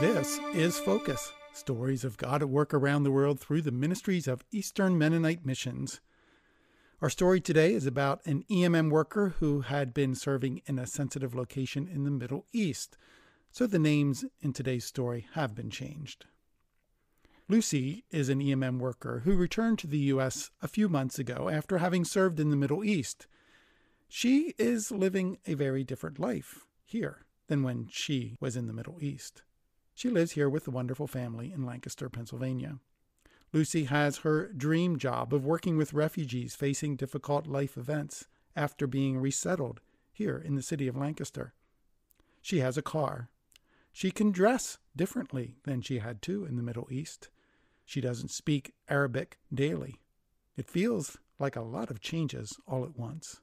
This is Focus Stories of God at Work Around the World through the ministries of Eastern Mennonite Missions. Our story today is about an EMM worker who had been serving in a sensitive location in the Middle East, so the names in today's story have been changed. Lucy is an EMM worker who returned to the U.S. a few months ago after having served in the Middle East. She is living a very different life here than when she was in the Middle East. She lives here with a wonderful family in Lancaster, Pennsylvania. Lucy has her dream job of working with refugees facing difficult life events after being resettled here in the city of Lancaster. She has a car. She can dress differently than she had to in the Middle East. She doesn't speak Arabic daily. It feels like a lot of changes all at once.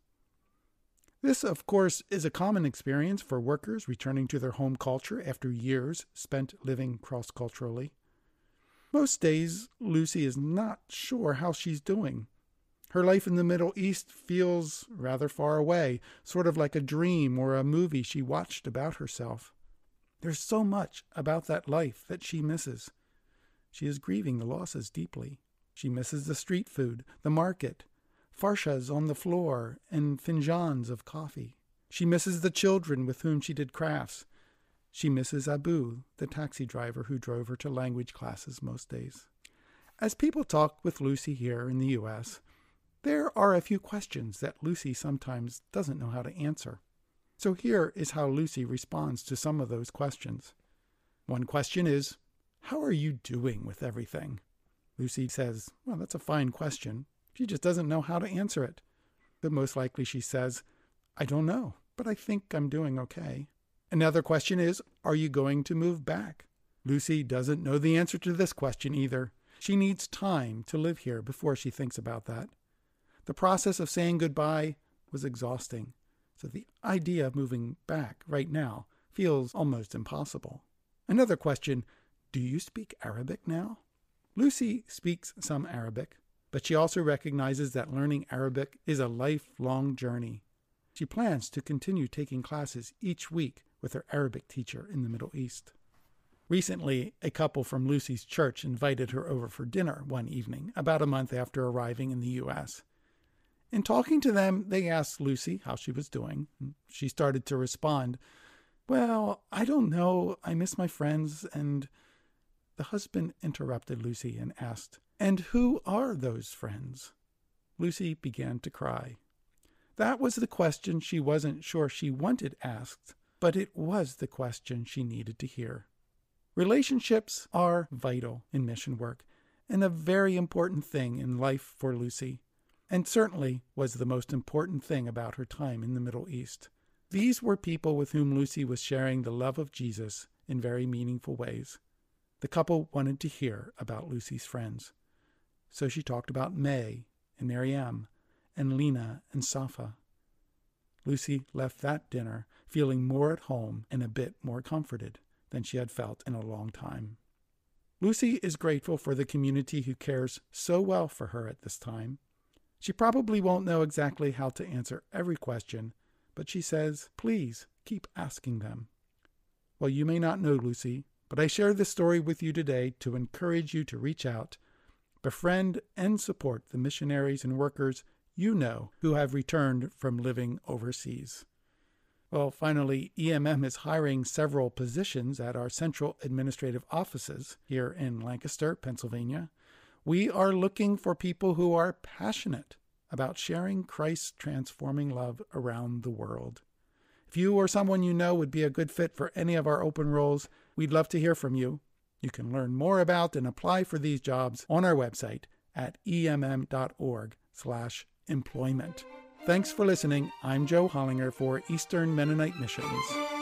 This, of course, is a common experience for workers returning to their home culture after years spent living cross culturally. Most days, Lucy is not sure how she's doing. Her life in the Middle East feels rather far away, sort of like a dream or a movie she watched about herself. There's so much about that life that she misses. She is grieving the losses deeply. She misses the street food, the market, farshas on the floor, and finjans of coffee. She misses the children with whom she did crafts. She misses Abu, the taxi driver who drove her to language classes most days. As people talk with Lucy here in the U.S., there are a few questions that Lucy sometimes doesn't know how to answer. So here is how Lucy responds to some of those questions. One question is, How are you doing with everything? Lucy says, Well, that's a fine question. She just doesn't know how to answer it. But most likely she says, I don't know, but I think I'm doing okay. Another question is, Are you going to move back? Lucy doesn't know the answer to this question either. She needs time to live here before she thinks about that. The process of saying goodbye was exhausting, so the idea of moving back right now feels almost impossible. Another question Do you speak Arabic now? Lucy speaks some Arabic, but she also recognizes that learning Arabic is a lifelong journey. She plans to continue taking classes each week with her Arabic teacher in the Middle East. Recently, a couple from Lucy's church invited her over for dinner one evening, about a month after arriving in the U.S. In talking to them, they asked Lucy how she was doing. She started to respond, Well, I don't know. I miss my friends. And the husband interrupted Lucy and asked, and who are those friends? Lucy began to cry. That was the question she wasn't sure she wanted asked, but it was the question she needed to hear. Relationships are vital in mission work and a very important thing in life for Lucy, and certainly was the most important thing about her time in the Middle East. These were people with whom Lucy was sharing the love of Jesus in very meaningful ways. The couple wanted to hear about Lucy's friends. So she talked about May and Mariam and Lena and Safa. Lucy left that dinner feeling more at home and a bit more comforted than she had felt in a long time. Lucy is grateful for the community who cares so well for her at this time. She probably won't know exactly how to answer every question, but she says, please keep asking them. Well, you may not know Lucy, but I share this story with you today to encourage you to reach out befriend and support the missionaries and workers you know who have returned from living overseas. Well, finally, EMM is hiring several positions at our central administrative offices here in Lancaster, Pennsylvania. We are looking for people who are passionate about sharing Christ's transforming love around the world. If you or someone you know would be a good fit for any of our open roles, we'd love to hear from you. You can learn more about and apply for these jobs on our website at emm.org/employment. Thanks for listening. I'm Joe Hollinger for Eastern Mennonite Missions.